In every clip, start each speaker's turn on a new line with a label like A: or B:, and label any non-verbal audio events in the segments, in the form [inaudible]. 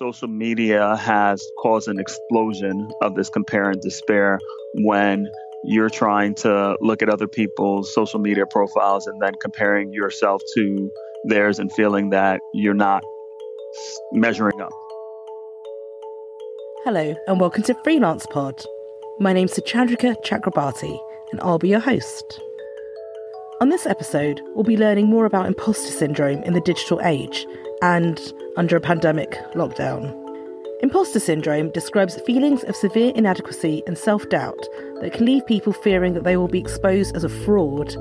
A: social media has caused an explosion of this compare and despair when you're trying to look at other people's social media profiles and then comparing yourself to theirs and feeling that you're not measuring up.
B: Hello, and welcome to Freelance Pod. My name's Chandrika Chakrabarti, and I'll be your host. On this episode, we'll be learning more about imposter syndrome in the digital age and under a pandemic lockdown. Imposter syndrome describes feelings of severe inadequacy and self doubt that can leave people fearing that they will be exposed as a fraud,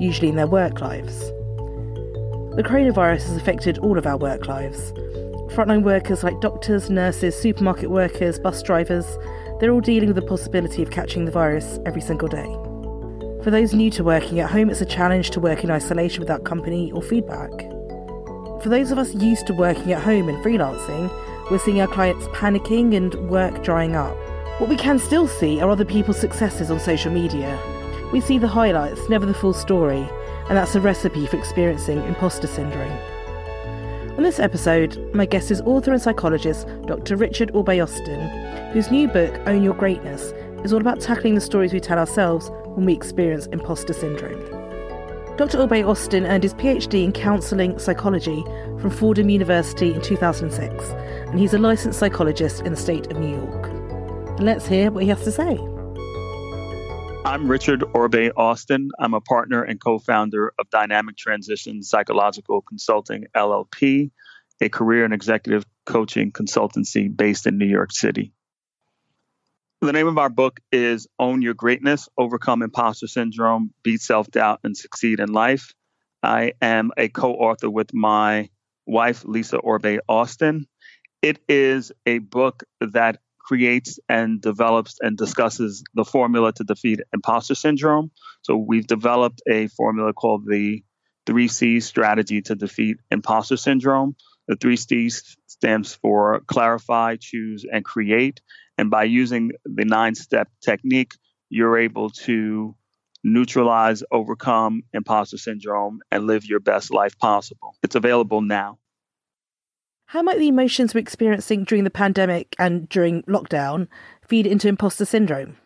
B: usually in their work lives. The coronavirus has affected all of our work lives. Frontline workers like doctors, nurses, supermarket workers, bus drivers, they're all dealing with the possibility of catching the virus every single day. For those new to working at home, it's a challenge to work in isolation without company or feedback. For those of us used to working at home and freelancing, we're seeing our clients panicking and work drying up. What we can still see are other people's successes on social media. We see the highlights, never the full story, and that's a recipe for experiencing imposter syndrome. On this episode, my guest is author and psychologist Dr. Richard Orbé-Austin, whose new book, Own Your Greatness, is all about tackling the stories we tell ourselves when we experience imposter syndrome. Dr. Orbé-Austin earned his PhD in counselling psychology from Fordham University in 2006, and he's a licensed psychologist in the state of New York. Let's hear what he has to say.
A: I'm Richard Orbé-Austin. I'm a partner and co founder of Dynamic Transition Psychological Consulting LLP, a career and executive coaching consultancy based in New York City. The name of our book is Own Your Greatness Overcome Imposter Syndrome, Beat Self Doubt, and Succeed in Life. I am a co author with my wife, Lisa Orbe Austin. It is a book that creates and develops and discusses the formula to defeat imposter syndrome. So we've developed a formula called the 3C strategy to defeat imposter syndrome. The 3C stands for clarify, choose, and create. And by using the nine step technique, you're able to neutralize, overcome imposter syndrome, and live your best life possible. It's available now.
B: How might the emotions we're experiencing during the pandemic and during lockdown feed into imposter syndrome?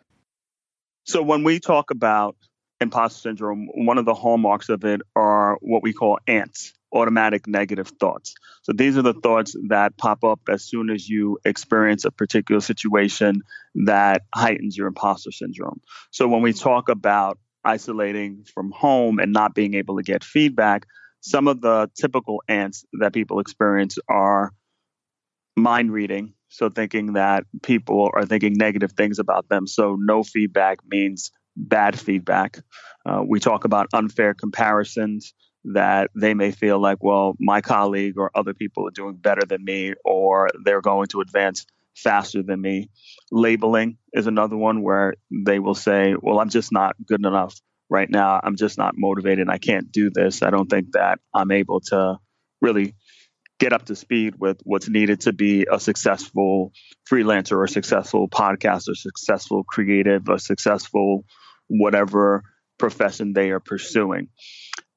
A: So, when we talk about imposter syndrome, one of the hallmarks of it are what we call ants automatic negative thoughts. So these are the thoughts that pop up as soon as you experience a particular situation that heightens your imposter syndrome. So when we talk about isolating from home and not being able to get feedback, some of the typical ants that people experience are mind reading. So thinking that people are thinking negative things about them. So no feedback means bad feedback. Uh, we talk about unfair comparisons that they may feel like, well, my colleague or other people are doing better than me, or they're going to advance faster than me. Labeling is another one where they will say, well, I'm just not good enough right now. I'm just not motivated. I can't do this. I don't think that I'm able to really get up to speed with what's needed to be a successful freelancer or successful podcaster, successful creative, a successful whatever profession they are pursuing.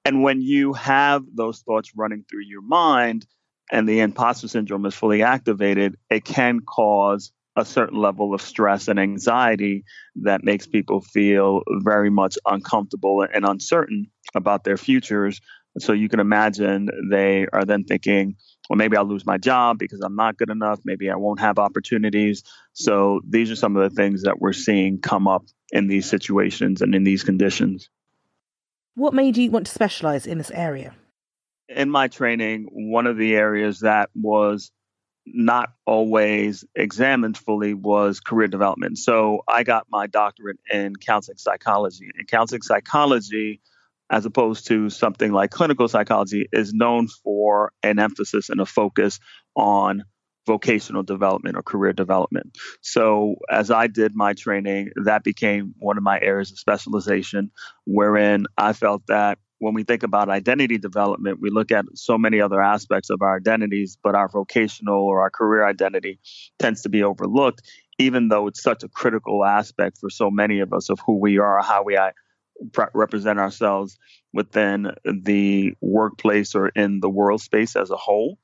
A: And when you have those thoughts running through your mind and the imposter syndrome is fully activated, it can cause a certain level of stress and anxiety that makes people feel very much uncomfortable and uncertain about their futures. So you can imagine they are then thinking, well, maybe I'll lose my job because I'm not good enough. Maybe I won't have opportunities. So these are some of the things that we're seeing come up in these situations and in these conditions.
B: What made you want to specialize in this area?
A: In my training, one of the areas that was not always examined fully was career development. So I got my doctorate in counseling psychology. And counseling psychology, as opposed to something like clinical psychology, is known for an emphasis and a focus on vocational development or career development. So, as I did my training, that became one of my areas of specialization, wherein I felt that when we think about identity development, we look at so many other aspects of our identities, but our vocational or our career identity tends to be overlooked, even though it's such a critical aspect for so many of us of who we are, how we uh, represent ourselves within the workplace or in the world space as a whole.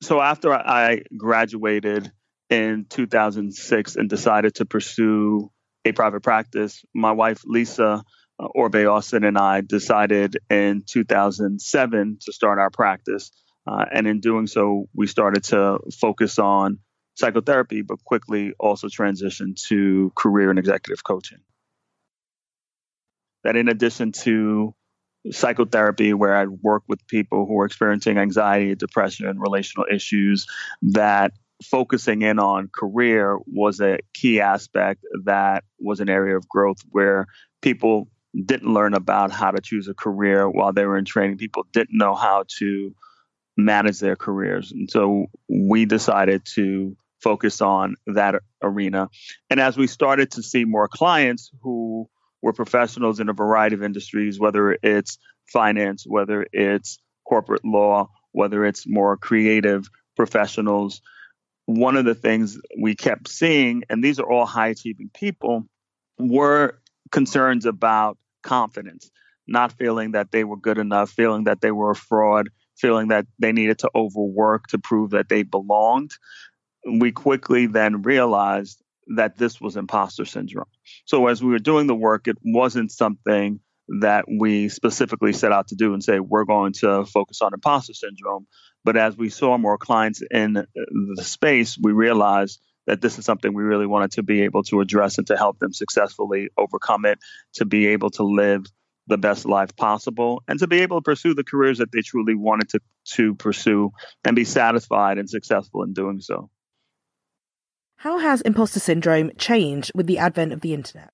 A: So after I graduated in 2006 and decided to pursue a private practice, my wife, Lisa uh, Orbe Austin, and I decided in 2007 to start our practice. Uh, and in doing so, we started to focus on psychotherapy, but quickly also transitioned to career and executive coaching. That in addition to psychotherapy, where I'd work with people who are experiencing anxiety, depression, and relational issues, that focusing in on career was a key aspect that was an area of growth where people didn't learn about how to choose a career while they were in training. People didn't know how to manage their careers. And so we decided to focus on that arena. And as we started to see more clients who were professionals in a variety of industries, whether it's finance, whether it's corporate law, whether it's more creative professionals, one of the things we kept seeing, and these are all high achieving people, were concerns about confidence, not feeling that they were good enough, feeling that they were a fraud, feeling that they needed to overwork to prove that they belonged. We quickly then realized that this was imposter syndrome. So as we were doing the work, it wasn't something that we specifically set out to do and say we're going to focus on imposter syndrome. But as we saw more clients in the space, we realized that this is something we really wanted to be able to address and to help them successfully overcome it, to be able to live the best life possible, and to be able to pursue the careers that they truly wanted to, to pursue and be satisfied and successful in doing so.
B: How has imposter syndrome changed with the advent of the internet?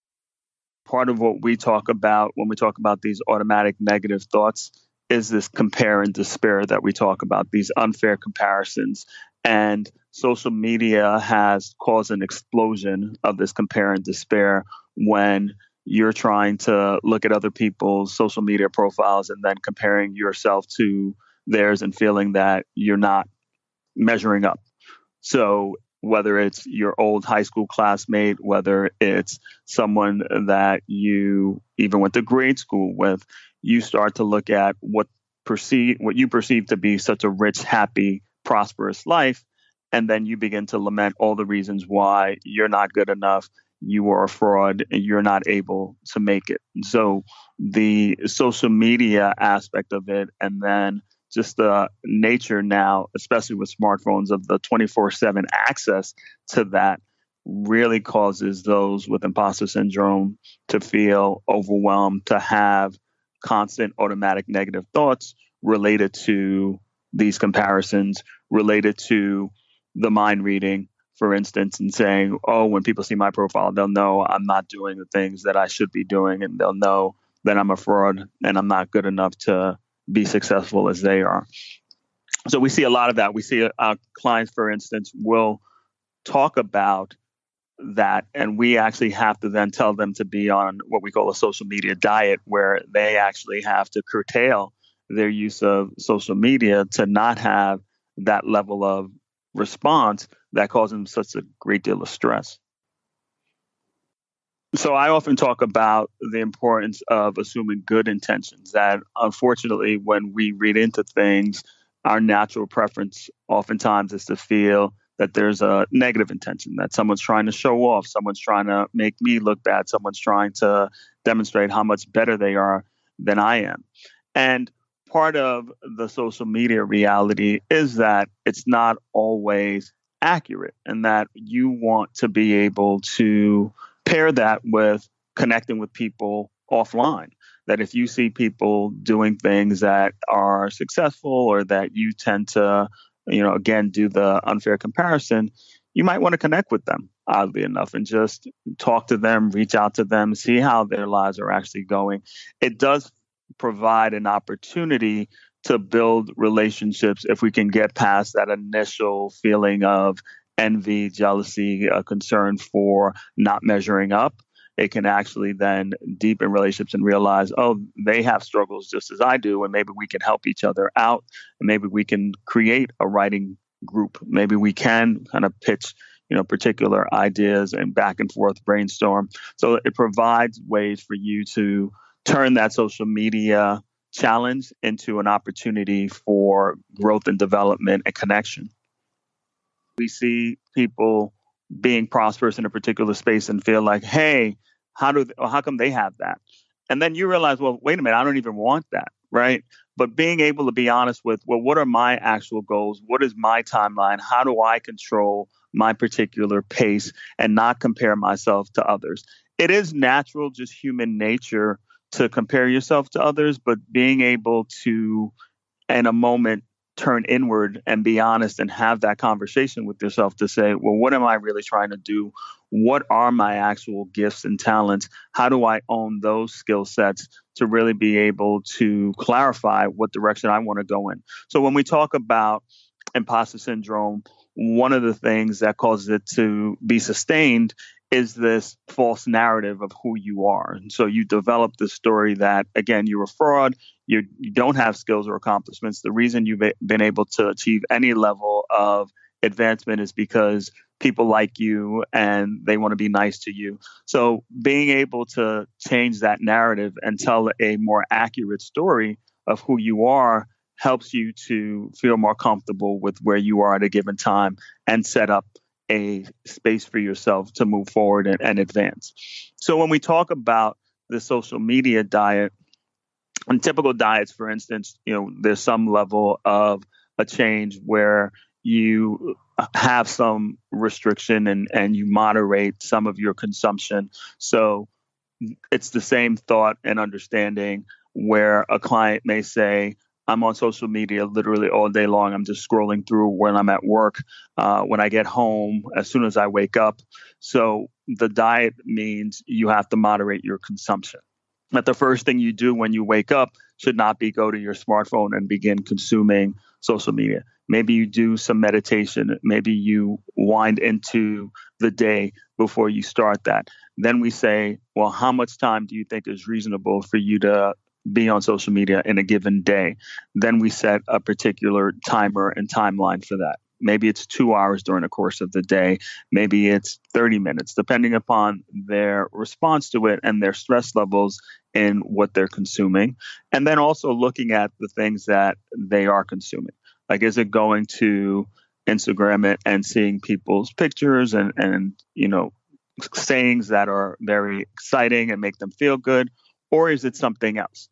A: Part of what we talk about when we talk about these automatic negative thoughts is this compare and despair that we talk about, these unfair comparisons. And social media has caused an explosion of this compare and despair when you're trying to look at other people's social media profiles and then comparing yourself to theirs and feeling that you're not measuring up. So whether it's your old high school classmate, whether it's someone that you even went to grade school with, you start to look at what perceive what you perceive to be such a rich, happy, prosperous life, and then you begin to lament all the reasons why you're not good enough, you are a fraud, and you're not able to make it. So the social media aspect of it, and then just the nature now, especially with smartphones, of the 24 7 access to that really causes those with imposter syndrome to feel overwhelmed, to have constant automatic negative thoughts related to these comparisons, related to the mind reading, for instance, and saying, oh, when people see my profile, they'll know I'm not doing the things that I should be doing, and they'll know that I'm a fraud and I'm not good enough to be successful as they are. So we see a lot of that. We see our clients, for instance, will talk about that, and we actually have to then tell them to be on what we call a social media diet, where they actually have to curtail their use of social media to not have that level of response that causes them such a great deal of stress. So I often talk about the importance of assuming good intentions. That unfortunately, when we read into things, our natural preference oftentimes is to feel that there's a negative intention, that someone's trying to show off, someone's trying to make me look bad, someone's trying to demonstrate how much better they are than I am. And part of the social media reality is that it's not always accurate and that you want to be able to pair that with connecting with people offline. That if you see people doing things that are successful or that you tend to, you know, again, do the unfair comparison, you might want to connect with them, oddly enough, and just talk to them, reach out to them, see how their lives are actually going. It does provide an opportunity to build relationships if we can get past that initial feeling of envy, jealousy, a concern for not measuring up. It can actually then deepen relationships and realize, oh, they have struggles just as I do, and maybe we can help each other out. And maybe we can create a writing group. Maybe we can kind of pitch, you know, particular ideas and back and forth brainstorm. So it provides ways for you to turn that social media challenge into an opportunity for growth and development and connection. We see people being prosperous in a particular space and feel like, hey, how do they, how come they have that? And then you realize, well, wait a minute, I don't even want that, right? But being able to be honest with, well, what are my actual goals? What is my timeline? How do I control my particular pace and not compare myself to others? It is natural, just human nature to compare yourself to others, but being able to, in a moment, turn inward and be honest and have that conversation with yourself to say, well, what am I really trying to do? What are my actual gifts and talents? How do I own those skill sets to really be able to clarify what direction I want to go in? So when we talk about imposter syndrome, one of the things that causes it to be sustained is this false narrative of who you are. And so you develop the story that, again, you're a fraud, you, you don't have skills or accomplishments. The reason you've been able to achieve any level of advancement is because people like you and they want to be nice to you. So being able to change that narrative and tell a more accurate story of who you are helps you to feel more comfortable with where you are at a given time and set up a space for yourself to move forward and, and advance. So when we talk about the social media diet, on typical diets, for instance, you know, there's some level of a change where you have some restriction and, and you moderate some of your consumption. So it's the same thought and understanding where a client may say, I'm on social media literally all day long. I'm just scrolling through when I'm at work, uh, when I get home, as soon as I wake up. So the diet means you have to moderate your consumption. That the first thing you do when you wake up should not be go to your smartphone and begin consuming social media. Maybe you do some meditation. Maybe you wind into the day before you start that. Then we say, well, how much time do you think is reasonable for you to be on social media in a given day. Then we set a particular timer and timeline for that. Maybe it's two hours during the course of the day. Maybe it's 30 minutes, depending upon their response to it and their stress levels in what they're consuming. And then also looking at the things that they are consuming. Like, is it going to Instagram it and seeing people's pictures and, and you know, sayings that are very exciting and make them feel good? Or is it something else?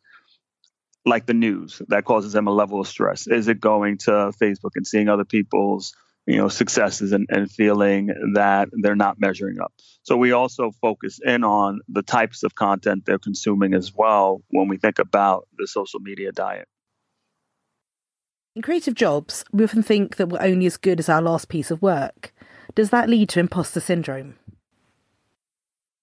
A: Like the news that causes them a level of stress? Is it going to Facebook and seeing other people's you know successes and, and feeling that they're not measuring up? So we also focus in on the types of content they're consuming as well when we think about the social media diet.
B: In creative jobs, we often think that we're only as good as our last piece of work. Does that lead to imposter syndrome?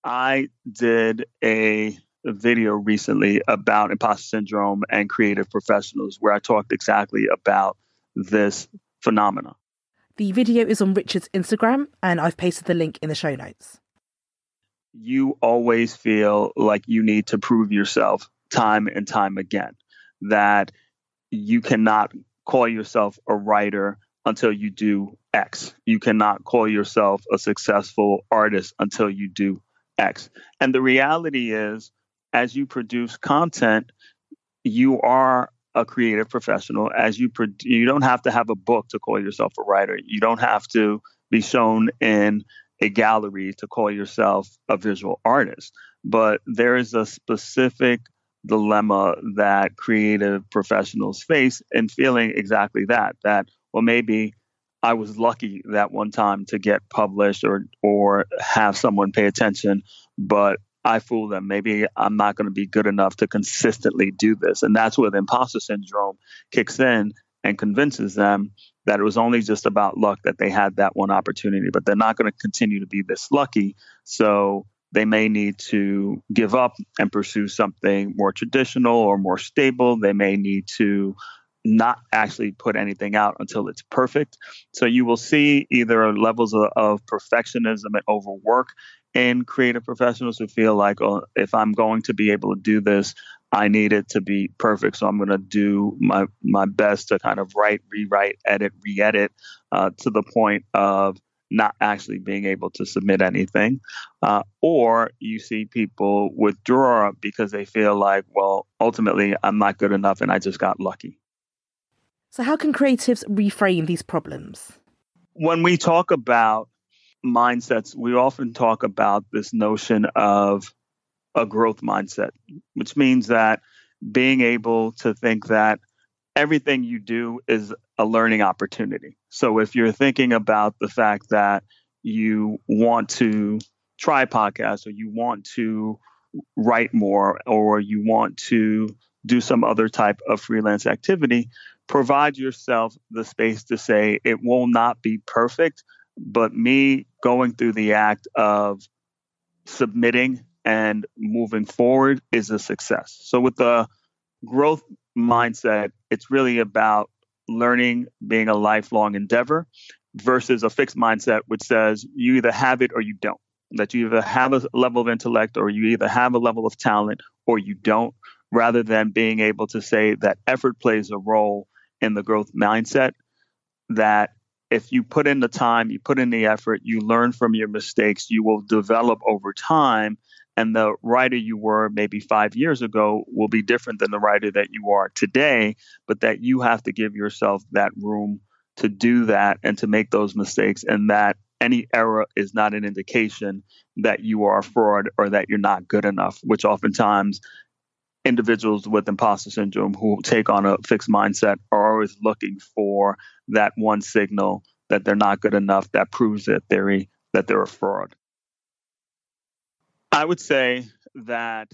A: I did a video recently about imposter syndrome and creative professionals where I talked exactly about this phenomena.
B: The video is on Richard's Instagram, and I've pasted the link in the show notes.
A: You always feel like you need to prove yourself time and time again, that you cannot call yourself a writer until you do X. You cannot call yourself a successful artist until you do X. And the reality is, as you produce content, you are a creative professional. As you pro- you don't have to have a book to call yourself a writer. You don't have to be shown in a gallery to call yourself a visual artist. But there is a specific dilemma that creative professionals face in feeling exactly that. That well, maybe I was lucky that one time to get published or or have someone pay attention, but I fool them. Maybe I'm not going to be good enough to consistently do this. And that's where the imposter syndrome kicks in and convinces them that it was only just about luck that they had that one opportunity, but they're not going to continue to be this lucky. So they may need to give up and pursue something more traditional or more stable. They may need to not actually put anything out until it's perfect. So you will see either levels of, of perfectionism and overwork in creative professionals who feel like, oh, if I'm going to be able to do this, I need it to be perfect. So I'm going to do my my best to kind of write, rewrite, edit, re-edit uh, to the point of not actually being able to submit anything. Uh, or you see people withdraw because they feel like, well, ultimately, I'm not good enough and I just got lucky.
B: So, how can creatives reframe these problems?
A: When we talk about mindsets, we often talk about this notion of a growth mindset, which means that being able to think that everything you do is a learning opportunity. So if you're thinking about the fact that you want to try podcasts or you want to write more or you want to do some other type of freelance activity, provide yourself the space to say it will not be perfect, but me going through the act of submitting and moving forward is a success. So with the growth mindset, it's really about learning being a lifelong endeavor versus a fixed mindset which says you either have it or you don't that you either have a level of intellect or you either have a level of talent or you don't rather than being able to say that effort plays a role in the growth mindset that if you put in the time you put in the effort you learn from your mistakes you will develop over time. And the writer you were maybe five years ago will be different than the writer that you are today, but that you have to give yourself that room to do that and to make those mistakes, and that any error is not an indication that you are a fraud or that you're not good enough, which oftentimes individuals with imposter syndrome who take on a fixed mindset are always looking for that one signal that they're not good enough that proves their theory that they're a fraud. I would say that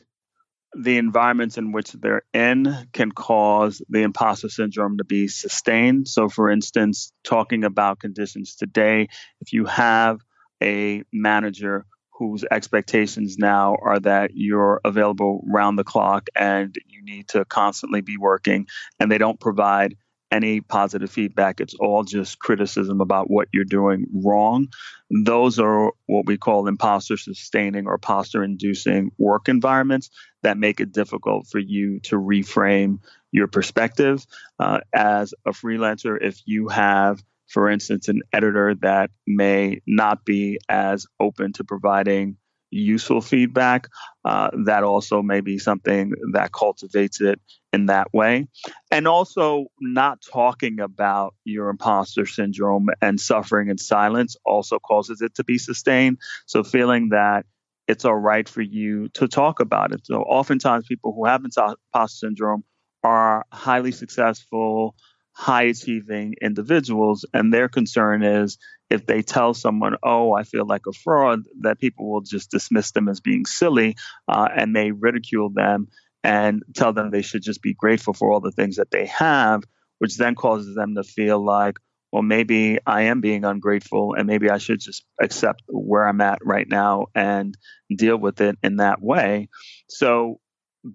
A: the environments in which they're in can cause the imposter syndrome to be sustained. So, for instance, talking about conditions today, if you have a manager whose expectations now are that you're available round the clock and you need to constantly be working, and they don't provide any positive feedback. It's all just criticism about what you're doing wrong. Those are what we call imposter sustaining or imposter inducing work environments that make it difficult for you to reframe your perspective. Uh, as a freelancer, if you have for instance, an editor that may not be as open to providing useful feedback, uh, that also may be something that cultivates it in that way. And also, not talking about your imposter syndrome and suffering in silence also causes it to be sustained. So, feeling that it's all right for you to talk about it. So, oftentimes, people who have imposter syndrome are highly successful, high achieving individuals, and their concern is if they tell someone, "Oh, I feel like a fraud," that people will just dismiss them as being silly, uh, and may ridicule them and tell them they should just be grateful for all the things that they have, which then causes them to feel like, well, maybe I am being ungrateful, and maybe I should just accept where I'm at right now and deal with it in that way. So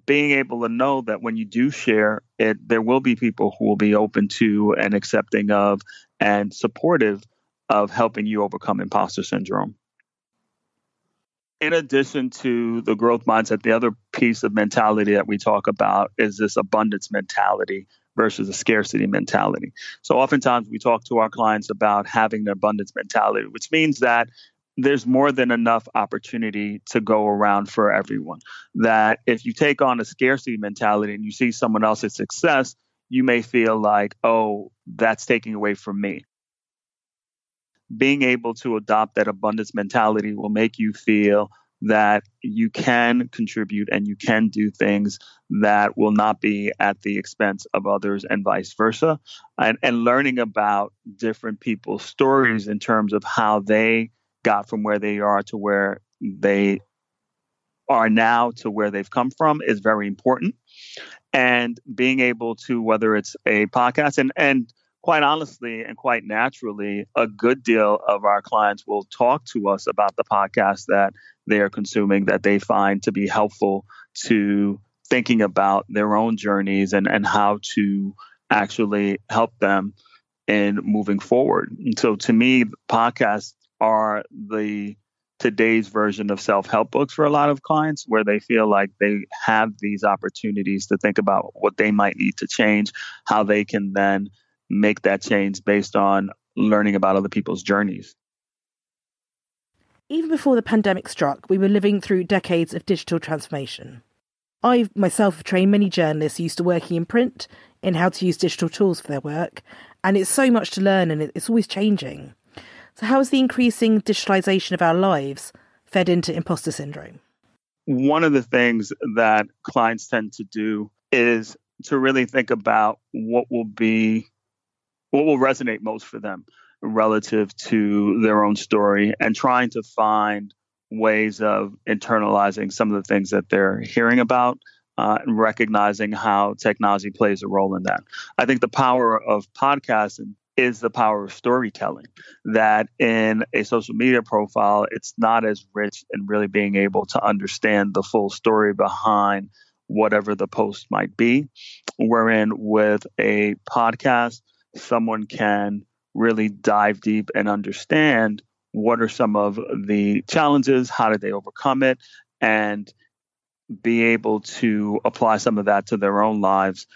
A: being able to know that when you do share it, there will be people who will be open to and accepting of and supportive of helping you overcome imposter syndrome. In addition to the growth mindset, the other piece of mentality that we talk about is this abundance mentality versus a scarcity mentality. So, oftentimes we talk to our clients about having the abundance mentality, which means that there's more than enough opportunity to go around for everyone. That if you take on a scarcity mentality and you see someone else's success, you may feel like, oh, that's taking away from me. Being able to adopt that abundance mentality will make you feel that you can contribute and you can do things that will not be at the expense of others and vice versa. And, and learning about different people's stories in terms of how they got from where they are to where they are now to where they've come from is very important. And being able to, whether it's a podcast and, and quite honestly and quite naturally, a good deal of our clients will talk to us about the podcast that they are consuming that they find to be helpful to thinking about their own journeys and, and how to actually help them in moving forward. And so to me, podcasts are the today's version of self-help books for a lot of clients where they feel like they have these opportunities to think about what they might need to change how they can then make that change based on learning about other people's journeys
B: Even before the pandemic struck, we were living through decades of digital transformation. I myself have trained many journalists used to working in print in how to use digital tools for their work, and it's so much to learn and it's always changing. So, how has the increasing digitalization of our lives fed into imposter syndrome?
A: One of the things that clients tend to do is to really think about what will be what will resonate most for them relative to their own story and trying to find ways of internalizing some of the things that they're hearing about uh, and recognizing how technology plays a role in that. I think the power of podcasting is the power of storytelling. That in a social media profile, it's not as rich in really being able to understand the full story behind whatever the post might be. Wherein with a podcast, someone can really dive deep and understand what are some of the challenges, how did they overcome it, and be able to apply some of that to their own lives,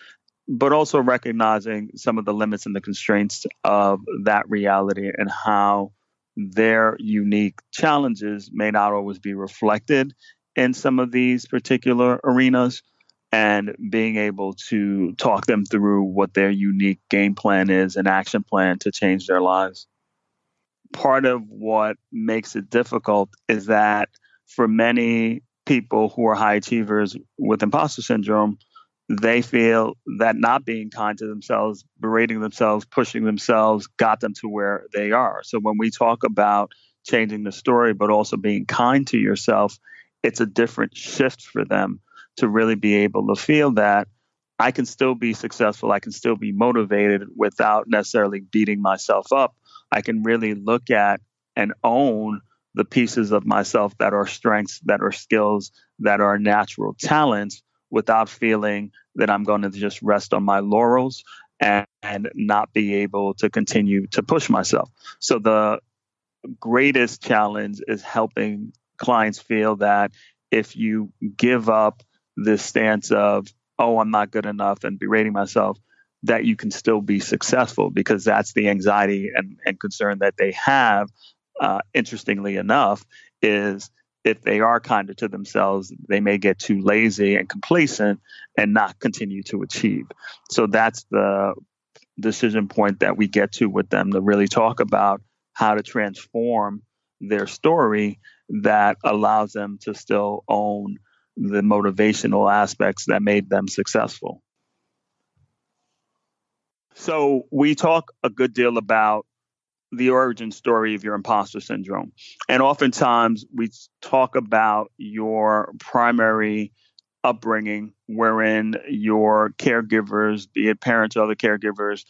A: but also recognizing some of the limits and the constraints of that reality and how their unique challenges may not always be reflected in some of these particular arenas and being able to talk them through what their unique game plan is and action plan to change their lives. Part of what makes it difficult is that for many people who are high achievers with imposter syndrome, they feel that not being kind to themselves, berating themselves, pushing themselves got them to where they are. So when we talk about changing the story, but also being kind to yourself, it's a different shift for them to really be able to feel that I can still be successful. I can still be motivated without necessarily beating myself up. I can really look at and own the pieces of myself that are strengths, that are skills, that are natural talents without feeling that I'm going to just rest on my laurels and, and not be able to continue to push myself. So the greatest challenge is helping clients feel that if you give up this stance of, oh, I'm not good enough and berating myself, that you can still be successful because that's the anxiety and, and concern that they have. Uh, interestingly enough, is if they are kinder to themselves, they may get too lazy and complacent and not continue to achieve. So that's the decision point that we get to with them to really talk about how to transform their story that allows them to still own the motivational aspects that made them successful. So, we talk a good deal about the origin story of your imposter syndrome. And oftentimes we talk about your primary upbringing, wherein your caregivers, be it parents or other caregivers,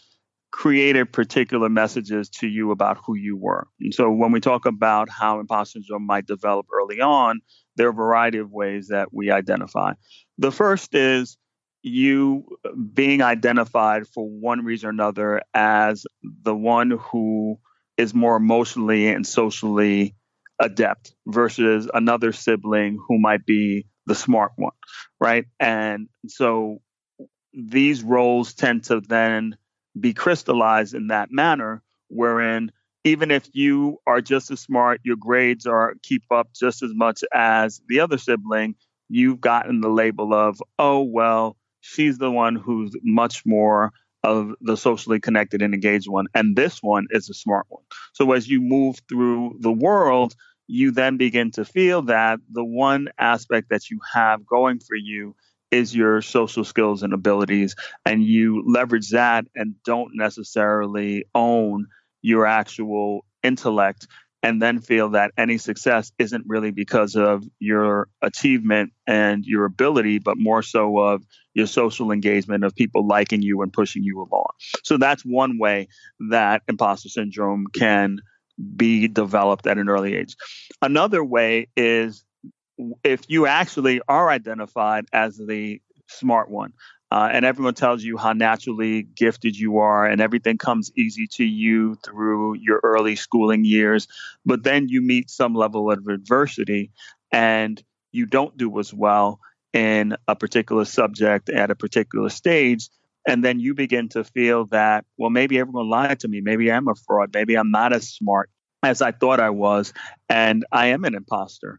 A: created particular messages to you about who you were. And so when we talk about how imposter syndrome might develop early on, there are a variety of ways that we identify. The first is you being identified for one reason or another as the one who is more emotionally and socially adept versus another sibling who might be the smart one, right? And so these roles tend to then be crystallized in that manner, wherein even if you are just as smart, your grades are keep up just as much as the other sibling, you've gotten the label of, oh, well, she's the one who's much more of the socially connected and engaged one. And this one is a smart one. So as you move through the world, you then begin to feel that the one aspect that you have going for you is your social skills and abilities. And you leverage that and don't necessarily own your actual intellect and then feel that any success isn't really because of your achievement and your ability, but more so of your social engagement of people liking you and pushing you along. So that's one way that imposter syndrome can be developed at an early age. Another way is if you actually are identified as the smart one, uh, and everyone tells you how naturally gifted you are and everything comes easy to you through your early schooling years. But then you meet some level of adversity and you don't do as well in a particular subject at a particular stage. And then you begin to feel that well maybe everyone lied to me. Maybe i'm a fraud. Maybe i'm not as smart as I thought I was, and I am an imposter.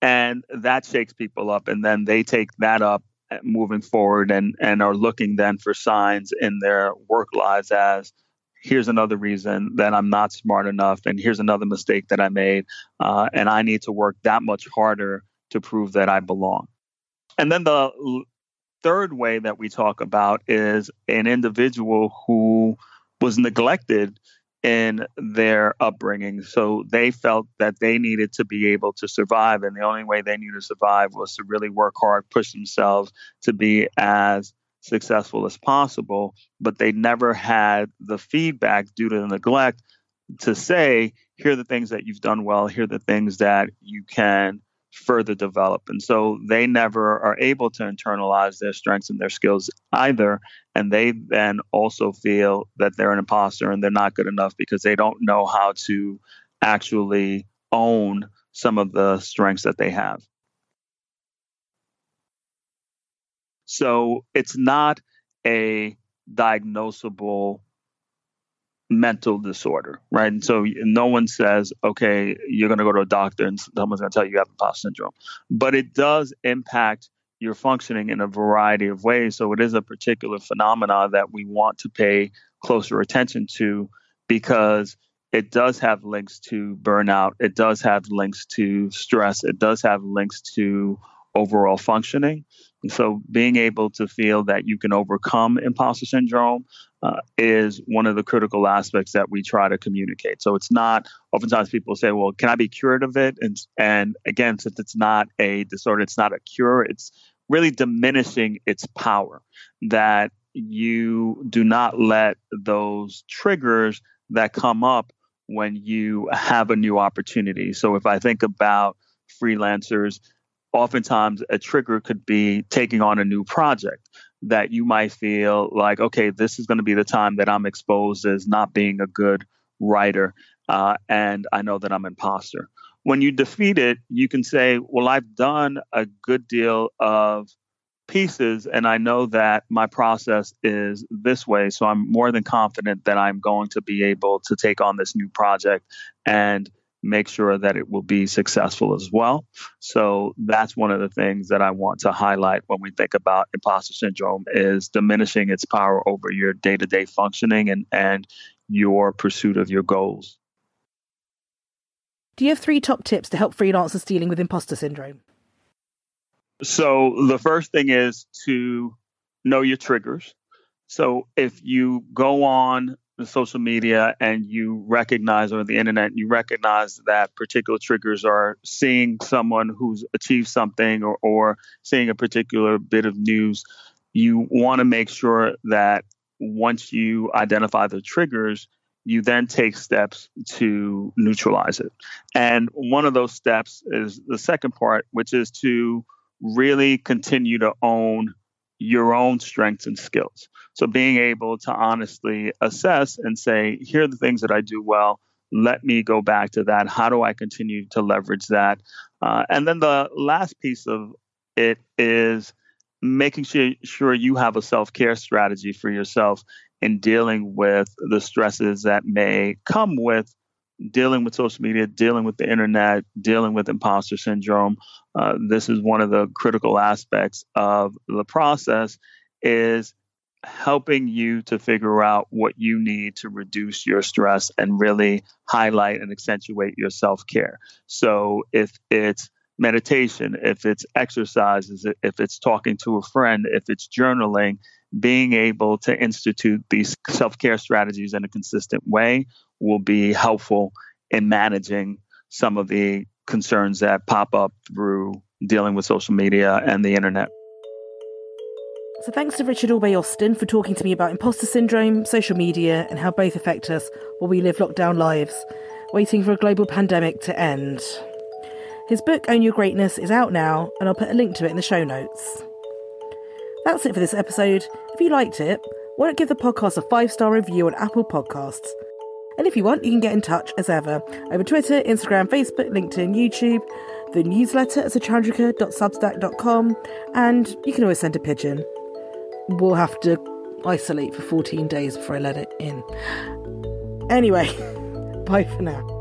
A: And that shakes people up, and then they take that up moving forward and, and are looking then for signs in their work lives as here's another reason that I'm not smart enough, and here's another mistake that I made, uh, and I need to work that much harder to prove that I belong. And then the third way that we talk about is an individual who was neglected in their upbringing. So they felt that they needed to be able to survive, and the only way they knew to survive was to really work hard, push themselves to be as successful as possible. But they never had the feedback due to the neglect to say, here are the things that you've done well, here are the things that you can further develop. And so they never are able to internalize their strengths and their skills either. And they then also feel that they're an imposter and they're not good enough because they don't know how to actually own some of the strengths that they have. So it's not a diagnosable mental disorder, right? And so no one says, okay, you're going to go to a doctor and someone's going to tell you you have imposter syndrome. But it does impact your functioning in a variety of ways. So it is a particular phenomena that we want to pay closer attention to because it does have links to burnout. It does have links to stress. It does have links to overall functioning. And so being able to feel that you can overcome imposter syndrome uh, is one of the critical aspects that we try to communicate. So it's not oftentimes people say, well, can I be cured of it? And and again, since it's not a disorder, it's not a cure, it's really diminishing its power. That you do not let those triggers that come up when you have a new opportunity. So if I think about freelancers, oftentimes a trigger could be taking on a new project that you might feel like, okay, this is going to be the time that I'm exposed as not being a good writer, uh, and I know that I'm imposter. When you defeat it, you can say, well, I've done a good deal of pieces, and I know that my process is this way, so I'm more than confident that I'm going to be able to take on this new project and make sure that it will be successful as well. So that's one of the things that I want to highlight when we think about imposter syndrome is diminishing its power over your day-to-day functioning and and your pursuit of your goals.
B: Do you have three top tips to help freelancers dealing with imposter syndrome?
A: So the first thing is to know your triggers. So if you go on the social media and you recognize or the internet you recognize that particular triggers are seeing someone who's achieved something or, or seeing a particular bit of news you want to make sure that once you identify the triggers you then take steps to neutralize it. And one of those steps is the second part which is to really continue to own your own strengths and skills. So being able to honestly assess and say, here are the things that I do well. Let me go back to that. How do I continue to leverage that? Uh, and then the last piece of it is making sure, sure you have a self care strategy for yourself in dealing with the stresses that may come with dealing with social media, dealing with the internet, dealing with imposter syndrome. Uh, this is one of the critical aspects of the process is helping you to figure out what you need to reduce your stress and really highlight and accentuate your self-care. So if it's meditation, if it's exercises, if it's talking to a friend, if it's journaling, being able to institute these self care strategies in a consistent way will be helpful in managing some of the concerns that pop up through dealing with social media and the internet.
B: So, thanks to Richard Orbé-Austin for talking to me about imposter syndrome, social media, and how both affect us while we live lockdown lives, waiting for a global pandemic to end. His book, Own Your Greatness, is out now, and I'll put a link to it in the show notes. That's it for this episode. If you liked it, why not give the podcast a five star review on Apple Podcasts? And if you want, you can get in touch as ever over Twitter, Instagram, Facebook, LinkedIn, YouTube, the newsletter at sachandrika.substack.com, and you can always send a pigeon. We'll have to isolate for 14 days before I let it in. Anyway, [laughs] bye for now.